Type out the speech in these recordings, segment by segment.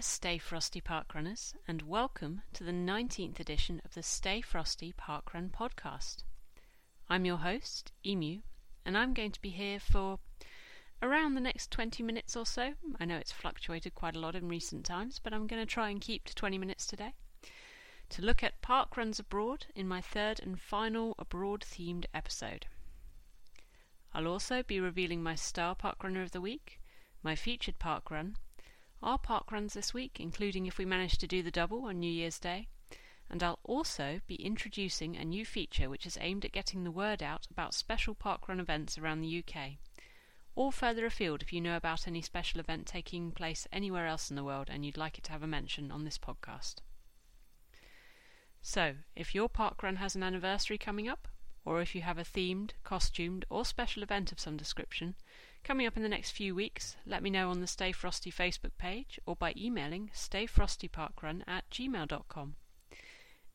Dear Stay Frosty Parkrunners, and welcome to the 19th edition of the Stay Frosty Parkrun podcast. I'm your host, Emu, and I'm going to be here for around the next 20 minutes or so. I know it's fluctuated quite a lot in recent times, but I'm going to try and keep to 20 minutes today to look at parkruns abroad in my third and final abroad themed episode. I'll also be revealing my star parkrunner of the week, my featured parkrun, our park runs this week, including if we manage to do the double on New Year's Day, and I'll also be introducing a new feature which is aimed at getting the word out about special parkrun events around the UK, or further afield if you know about any special event taking place anywhere else in the world and you'd like it to have a mention on this podcast. So, if your parkrun has an anniversary coming up, or if you have a themed, costumed, or special event of some description, Coming up in the next few weeks, let me know on the Stay Frosty Facebook page or by emailing stayfrostyparkrun at gmail.com.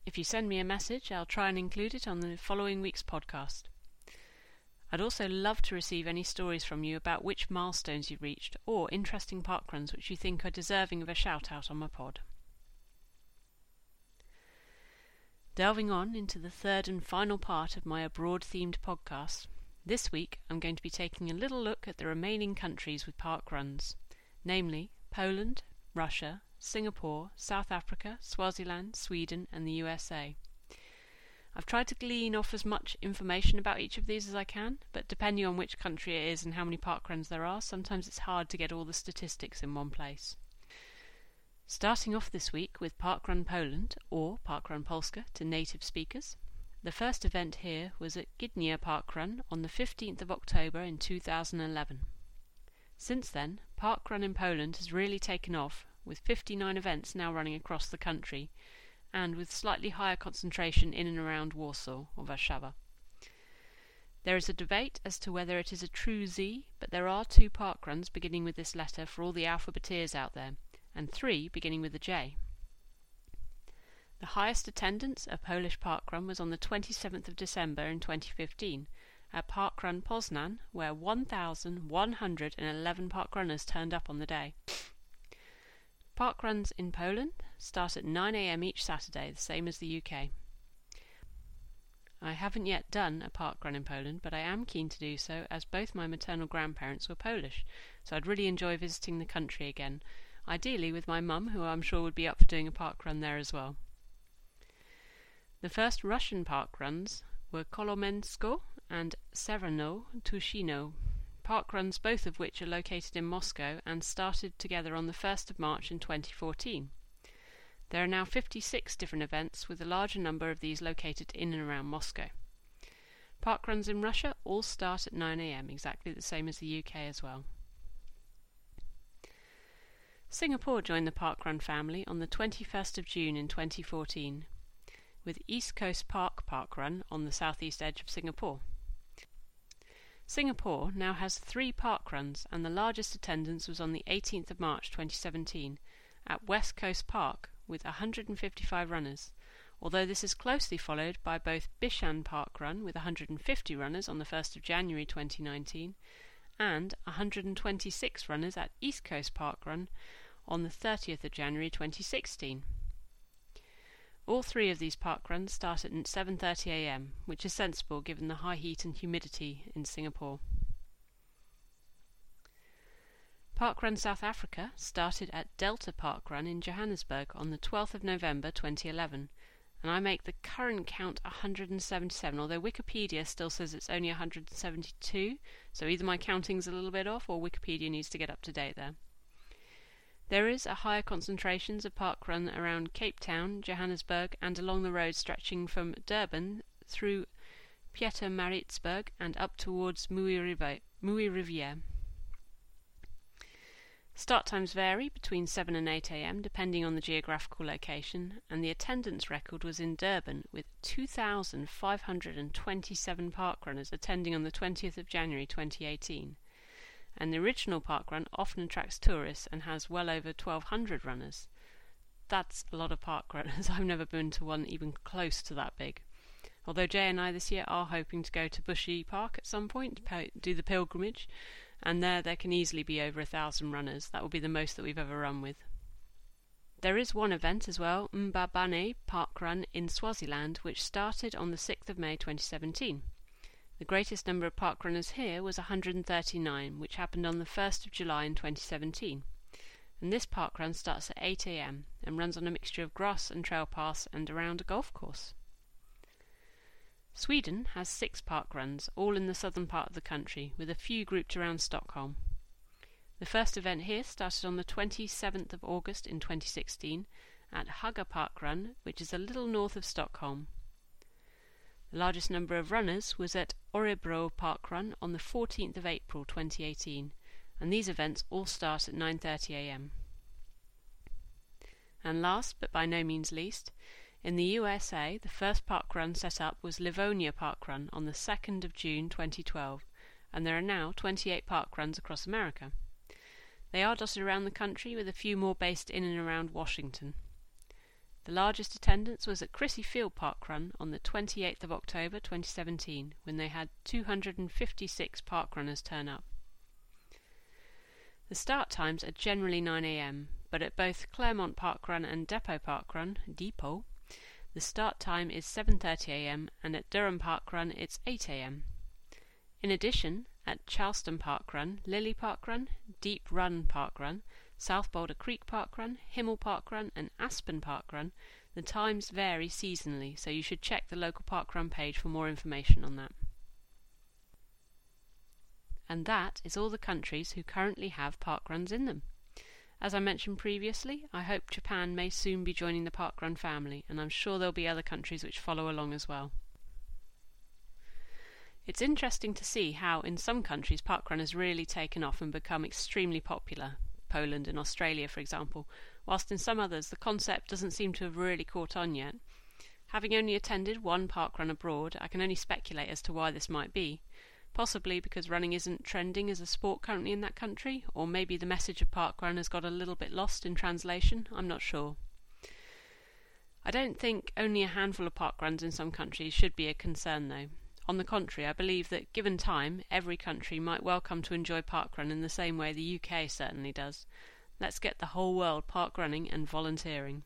If you send me a message, I'll try and include it on the following week's podcast. I'd also love to receive any stories from you about which milestones you've reached or interesting parkruns which you think are deserving of a shout out on my pod. Delving on into the third and final part of my abroad themed podcast, this week I'm going to be taking a little look at the remaining countries with park runs, namely Poland, Russia, Singapore, South Africa, Swaziland, Sweden, and the USA. I've tried to glean off as much information about each of these as I can, but depending on which country it is and how many parkruns there are, sometimes it's hard to get all the statistics in one place. Starting off this week with Parkrun Poland, or Parkrun Polska to native speakers, the first event here was at Gdynia Parkrun on the 15th of October in 2011. Since then, Parkrun in Poland has really taken off, with 59 events now running across the country, and with slightly higher concentration in and around Warsaw or Warszawa. There is a debate as to whether it is a true Z, but there are two parkruns beginning with this letter for all the alphabeteers out there, and three beginning with a J. The highest attendance a Polish parkrun was on the 27th of December in 2015 at Parkrun Poznan, where 1,111 parkrunners turned up on the day. Parkruns in Poland start at 9 a.m. each Saturday, the same as the UK. I haven't yet done a parkrun in Poland, but I am keen to do so as both my maternal grandparents were Polish, so I'd really enjoy visiting the country again, ideally with my mum, who I'm sure would be up for doing a parkrun there as well. The first Russian park runs were Kolomensko and Severno Tushino, park runs both of which are located in Moscow and started together on the 1st of March in 2014. There are now 56 different events, with a larger number of these located in and around Moscow. Park runs in Russia all start at 9am, exactly the same as the UK as well. Singapore joined the Parkrun family on the 21st of June in 2014 with East Coast Park Parkrun on the southeast edge of Singapore. Singapore now has three parkruns, and the largest attendance was on the 18th of March 2017 at West Coast Park with 155 runners, although this is closely followed by both Bishan Parkrun with 150 runners on the 1st of January 2019 and 126 runners at East Coast Parkrun on the 30th of January 2016. All three of these park runs start at 7:30 a.m., which is sensible given the high heat and humidity in Singapore. Park Run South Africa started at Delta Park Run in Johannesburg on the 12th of November 2011, and I make the current count 177, although Wikipedia still says it's only 172, so either my counting's a little bit off or Wikipedia needs to get up to date there. There is a higher concentration of parkrun around Cape Town, Johannesburg, and along the road stretching from Durban through Pietermaritzburg and up towards Mooirivier. Start times vary between 7 and 8 am depending on the geographical location, and the attendance record was in Durban with 2,527 parkrunners attending on the 20th of January 2018 and the original park run often attracts tourists and has well over 1,200 runners. That's a lot of park runners. I've never been to one even close to that big. Although Jay and I this year are hoping to go to Bushy Park at some point, to do the pilgrimage, and there there can easily be over a thousand runners. That will be the most that we've ever run with. There is one event as well, Mbabane Park Run in Swaziland, which started on the 6th of May 2017. The greatest number of park runners here was 139, which happened on the 1st of July in 2017. And this park run starts at 8 am and runs on a mixture of grass and trail paths and around a golf course. Sweden has six park runs, all in the southern part of the country, with a few grouped around Stockholm. The first event here started on the 27th of August in 2016 at Haga Park Run, which is a little north of Stockholm. The largest number of runners was at Orebro Park Run on the 14th of April 2018, and these events all start at 9:30 a.m. And last, but by no means least, in the USA, the first park run set up was Livonia Park Run on the 2nd of June 2012, and there are now 28 park runs across America. They are dotted around the country, with a few more based in and around Washington. The largest attendance was at Crissy Field Park Run on the 28th of October 2017, when they had 256 park runners turn up. The start times are generally 9am, but at both Claremont Park Run and Depot Park Run, Depot, the start time is 7.30am and at Durham Park Run it's 8am. In addition, at Charleston Park Run, Lillie Park Run, Deep Run Park Run, South Boulder Creek Park Run, Himmel Park Run, and Aspen Park Run, the times vary seasonally, so you should check the local park run page for more information on that. And that is all the countries who currently have park runs in them. As I mentioned previously, I hope Japan may soon be joining the park run family, and I'm sure there'll be other countries which follow along as well. It's interesting to see how, in some countries, parkrun has really taken off and become extremely popular, Poland and Australia, for example, whilst in some others the concept doesn't seem to have really caught on yet. Having only attended one parkrun abroad, I can only speculate as to why this might be. Possibly because running isn't trending as a sport currently in that country, or maybe the message of parkrun has got a little bit lost in translation, I'm not sure. I don't think only a handful of parkruns in some countries should be a concern, though. On the contrary, I believe that, given time, every country might well come to enjoy parkrun in the same way the UK certainly does. Let's get the whole world parkrunning and volunteering.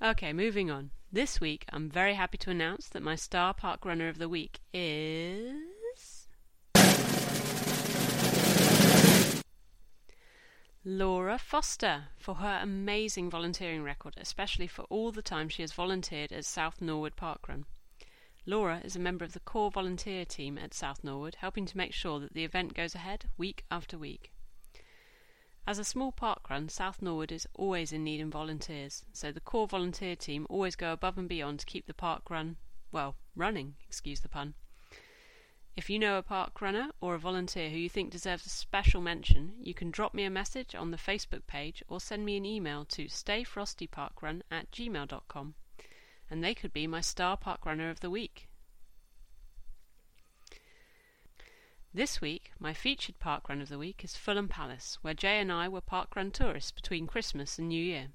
Okay, moving on. This week, I'm very happy to announce that my star park runner of the week is. Laura Foster for her amazing volunteering record, especially for all the time she has volunteered at South Norwood Parkrun. Laura is a member of the core volunteer team at South Norwood, helping to make sure that the event goes ahead week after week. As a small park run, South Norwood is always in need of volunteers, so the core volunteer team always go above and beyond to keep the park run, well, running, excuse the pun. If you know a park runner or a volunteer who you think deserves a special mention, you can drop me a message on the Facebook page or send me an email to stayfrostyparkrun at gmail.com and they could be my star park runner of the week. This week, my featured park run of the week is Fulham Palace, where Jay and I were park run tourists between Christmas and New Year.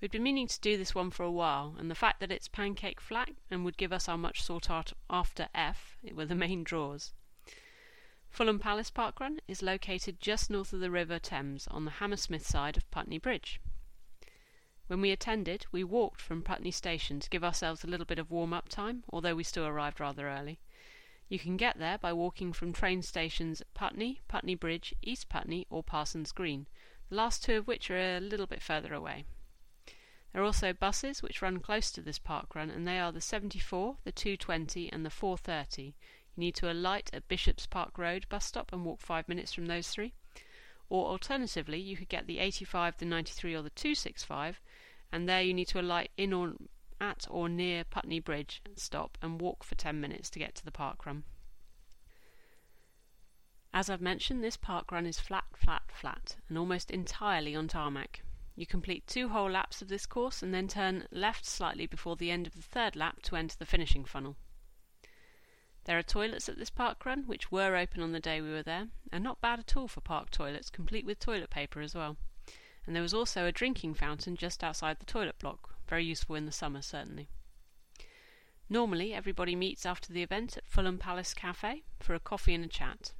We'd been meaning to do this one for a while, and the fact that it's pancake flat and would give us our much sought after F were the main draws. Fulham Palace Park Run is located just north of the River Thames on the Hammersmith side of Putney Bridge. When we attended, we walked from Putney Station to give ourselves a little bit of warm up time, although we still arrived rather early. You can get there by walking from train stations at Putney, Putney Bridge, East Putney, or Parsons Green, the last two of which are a little bit further away. There are also buses which run close to this park run, and they are the 74, the 220, and the 430. You need to alight at Bishop's Park Road bus stop and walk five minutes from those three. Or alternatively, you could get the 85, the 93, or the 265, and there you need to alight in or at or near Putney Bridge, and stop, and walk for 10 minutes to get to the park run. As I've mentioned, this park run is flat, flat, flat, and almost entirely on tarmac. You complete two whole laps of this course and then turn left slightly before the end of the third lap to enter the finishing funnel. There are toilets at this park run, which were open on the day we were there, and not bad at all for park toilets, complete with toilet paper as well and there was also a drinking fountain just outside the toilet block, very useful in the summer certainly. Normally, everybody meets after the event at Fulham Palace Cafe for a coffee and a chat.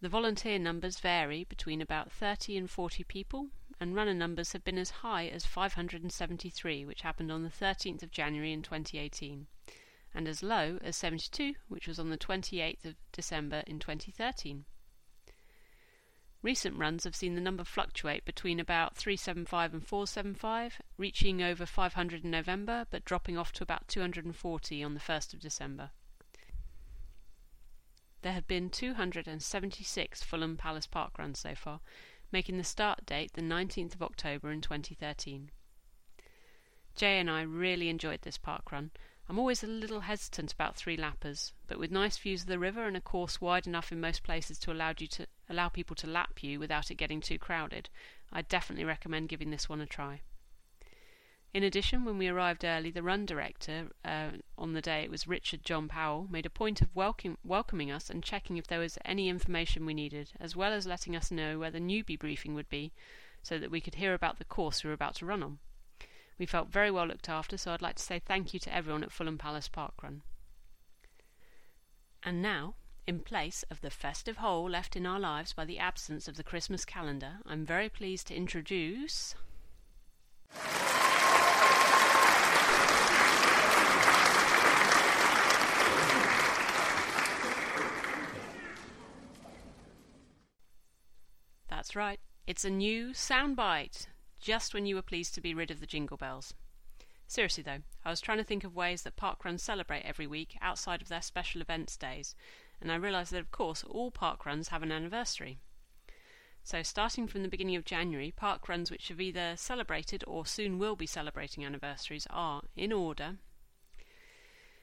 The volunteer numbers vary between about 30 and 40 people, and runner numbers have been as high as 573, which happened on the 13th of January in 2018, and as low as 72, which was on the 28th of December in 2013. Recent runs have seen the number fluctuate between about 375 and 475, reaching over 500 in November, but dropping off to about 240 on the 1st of December. There have been 276 Fulham Palace Park runs so far, making the start date the 19th of October in 2013. Jay and I really enjoyed this park run. I'm always a little hesitant about three lappers, but with nice views of the river and a course wide enough in most places to allow you to allow people to lap you without it getting too crowded, I definitely recommend giving this one a try. In addition, when we arrived early, the run director, uh, on the day it was Richard John Powell, made a point of welcome, welcoming us and checking if there was any information we needed, as well as letting us know where the newbie briefing would be, so that we could hear about the course we were about to run on. We felt very well looked after, so I'd like to say thank you to everyone at Fulham Palace Park Run. And now, in place of the festive hole left in our lives by the absence of the Christmas calendar, I'm very pleased to introduce. That's right, it's a new soundbite just when you were pleased to be rid of the jingle bells. Seriously though, I was trying to think of ways that parkruns celebrate every week outside of their special events days, and I realised that of course all park runs have an anniversary. So, starting from the beginning of January, park runs which have either celebrated or soon will be celebrating anniversaries are, in order,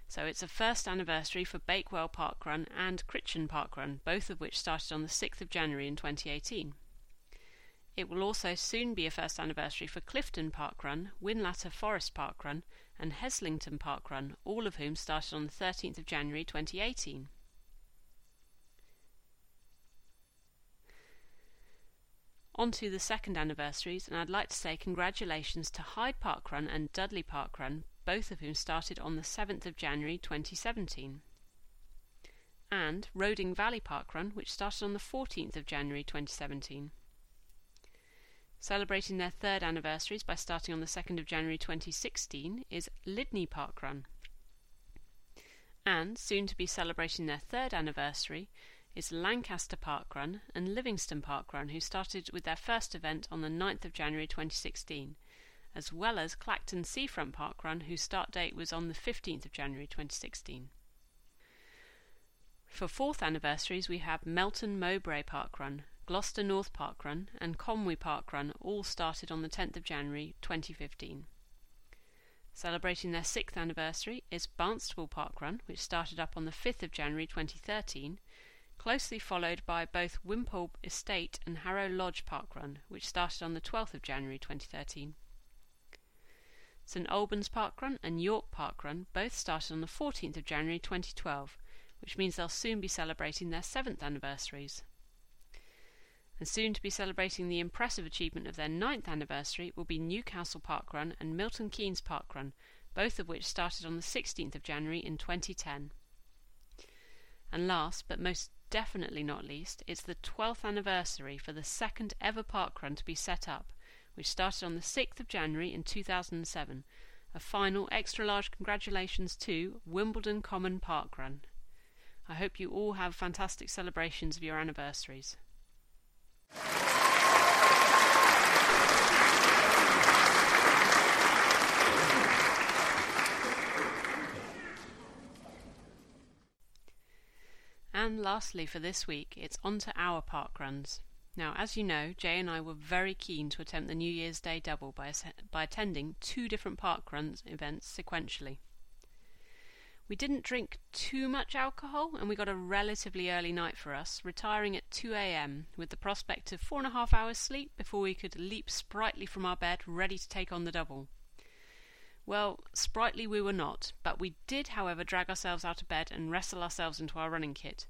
so it's a first anniversary for Bakewell Park Run and Critchen Parkrun, both of which started on the 6th of January in 2018. It will also soon be a first anniversary for Clifton Park Run, Whinlatter Forest Park Run, and Heslington Park Run, all of whom started on the 13th of January 2018. On to the second anniversaries, and I'd like to say congratulations to Hyde Park Run and Dudley Park Run, both of whom started on the 7th of January 2017. And Roding Valley Park Run, which started on the 14th of January 2017 celebrating their third anniversaries by starting on the 2nd of January 2016, is Lydney Park Run. And soon to be celebrating their third anniversary is Lancaster Park Run and Livingston Park Run, who started with their first event on the 9th of January 2016, as well as Clacton Seafront Park Run, whose start date was on the 15th of January 2016. For fourth anniversaries, we have Melton Mowbray Park Run, Gloucester North Park Run, and Conwy Park Run all started on the 10th of January 2015. Celebrating their sixth anniversary is Barnstaple Park Run, which started up on the 5th of January 2013, closely followed by both Wimpole Estate and Harrow Lodge Park Run, which started on the 12th of January 2013. St Albans Park Run and York Park Run both started on the 14th of January 2012, which means they'll soon be celebrating their seventh anniversaries and soon to be celebrating the impressive achievement of their ninth anniversary will be Newcastle Park Run and Milton Keynes Park Run, both of which started on the 16th of January in 2010. And last, but most definitely not least, it's the 12th anniversary for the second ever park run to be set up, which started on the 6th of January in 2007. A final extra large congratulations to Wimbledon Common Park Run. I hope you all have fantastic celebrations of your anniversaries. And lastly, for this week, it's on to our park runs. Now, as you know, Jay and I were very keen to attempt the New Year's Day double by, by attending two different park runs events sequentially. We didn't drink too much alcohol, and we got a relatively early night for us, retiring at 2 a.m. with the prospect of four and a half hours sleep before we could leap sprightly from our bed, ready to take on the double. Well, sprightly we were not, but we did, however, drag ourselves out of bed and wrestle ourselves into our running kit.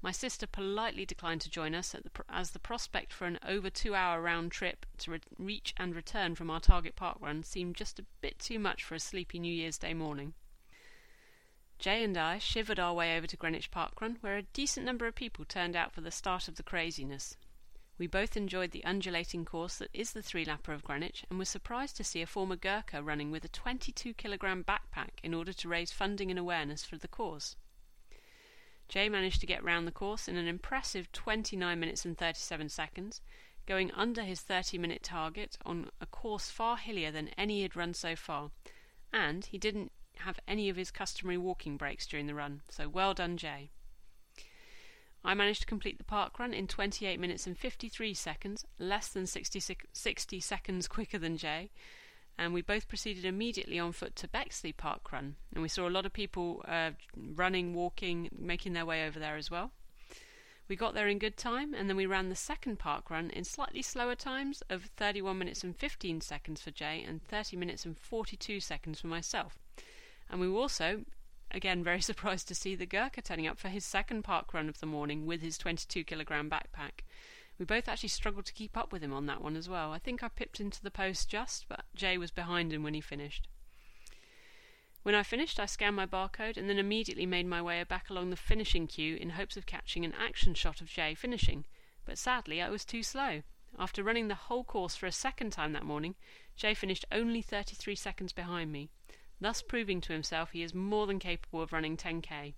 My sister politely declined to join us, the as the prospect for an over two hour round trip to re- reach and return from our target park run seemed just a bit too much for a sleepy New Year's Day morning. Jay and I shivered our way over to Greenwich Park Run, where a decent number of people turned out for the start of the craziness. We both enjoyed the undulating course that is the three lapper of Greenwich and were surprised to see a former Gurkha running with a 22 kilogram backpack in order to raise funding and awareness for the cause. Jay managed to get round the course in an impressive 29 minutes and 37 seconds, going under his 30 minute target on a course far hillier than any he had run so far, and he didn't have any of his customary walking breaks during the run, so well done, Jay. I managed to complete the park run in 28 minutes and 53 seconds, less than 60, 60 seconds quicker than Jay, and we both proceeded immediately on foot to Bexley Park Run, and we saw a lot of people uh, running, walking, making their way over there as well. We got there in good time, and then we ran the second park run in slightly slower times of 31 minutes and 15 seconds for Jay and 30 minutes and 42 seconds for myself. And we also, again, very surprised to see the Gurkha turning up for his second park run of the morning with his 22 kilogram backpack. We both actually struggled to keep up with him on that one as well. I think I pipped into the post just, but Jay was behind him when he finished. When I finished, I scanned my barcode and then immediately made my way back along the finishing queue in hopes of catching an action shot of Jay finishing, but sadly I was too slow. After running the whole course for a second time that morning, Jay finished only 33 seconds behind me, thus proving to himself he is more than capable of running 10k.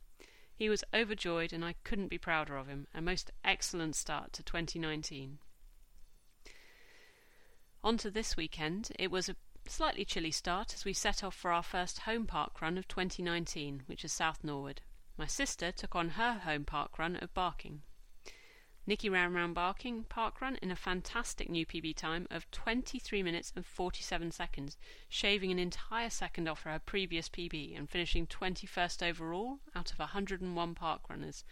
He was overjoyed, and I couldn't be prouder of him. A most excellent start to 2019. On to this weekend. It was a slightly chilly start as we set off for our first home park run of 2019, which is South Norwood. My sister took on her home park run of Barking. Nikki ran round Barking Park Run in a fantastic new PB time of 23 minutes and 47 seconds, shaving an entire second off her previous PB and finishing 21st overall out of 101 park runners.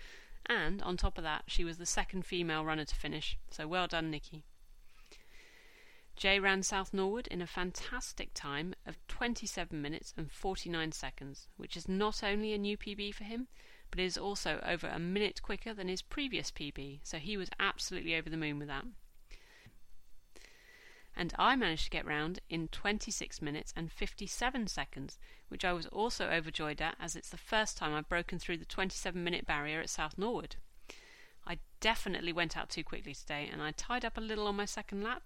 And on top of that, she was the second female runner to finish, so well done, Nikki. Jay ran South Norwood in a fantastic time of 27 minutes and 49 seconds, which is not only a new PB for him, but is also over a minute quicker than his previous PB, so he was absolutely over the moon with that. And I managed to get round in 26 minutes and 57 seconds, which I was also overjoyed at as it's the first time I've broken through the 27 minute barrier at South Norwood. I definitely went out too quickly today and I tied up a little on my second lap.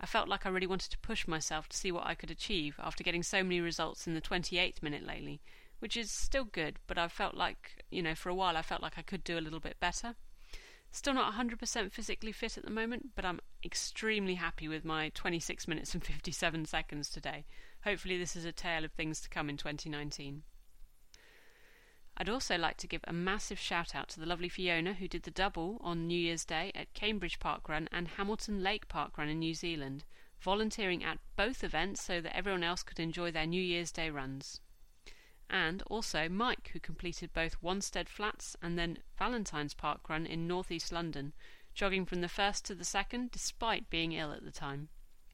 I felt like I really wanted to push myself to see what I could achieve after getting so many results in the 28th minute lately, which is still good, but I felt like, you know, for a while I felt like I could do a little bit better. Still not 100% physically fit at the moment, but I'm extremely happy with my 26 minutes and 57 seconds today. Hopefully, this is a tale of things to come in 2019. I'd also like to give a massive shout out to the lovely Fiona who did the double on New Year's Day at Cambridge Park Run and Hamilton Lake Park Run in New Zealand, volunteering at both events so that everyone else could enjoy their New Year's Day runs and also Mike, who completed both Wanstead Flats and then Valentine's Park Run in northeast London, jogging from the first to the second despite being ill at the time.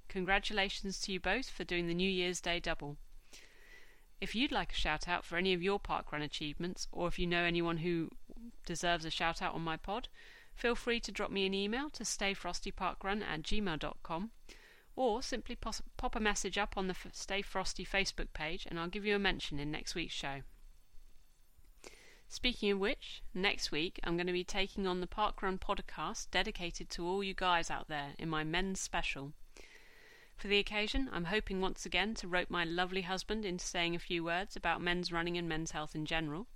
Congratulations to you both for doing the New Year's Day double. If you'd like a shout out for any of your parkrun achievements, or if you know anyone who deserves a shout out on my pod, feel free to drop me an email to stayfrostyparkrun at gmail.com or simply pop a message up on the Stay Frosty Facebook page and I'll give you a mention in next week's show. Speaking of which, next week I'm going to be taking on the Parkrun podcast dedicated to all you guys out there in my men's special. For the occasion, I'm hoping once again to rope my lovely husband into saying a few words about men's running and men's health in general.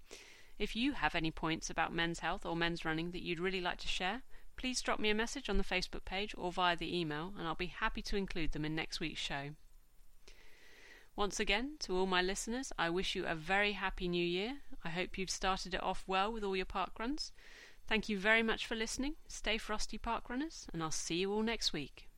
If you have any points about men's health or men's running that you'd really like to share, please drop me a message on the Facebook page or via the email, and I'll be happy to include them in next week's show. Once again, to all my listeners, I wish you a very happy new year. I hope you've started it off well with all your park runs. Thank you very much for listening. Stay frosty, park runners, and I'll see you all next week.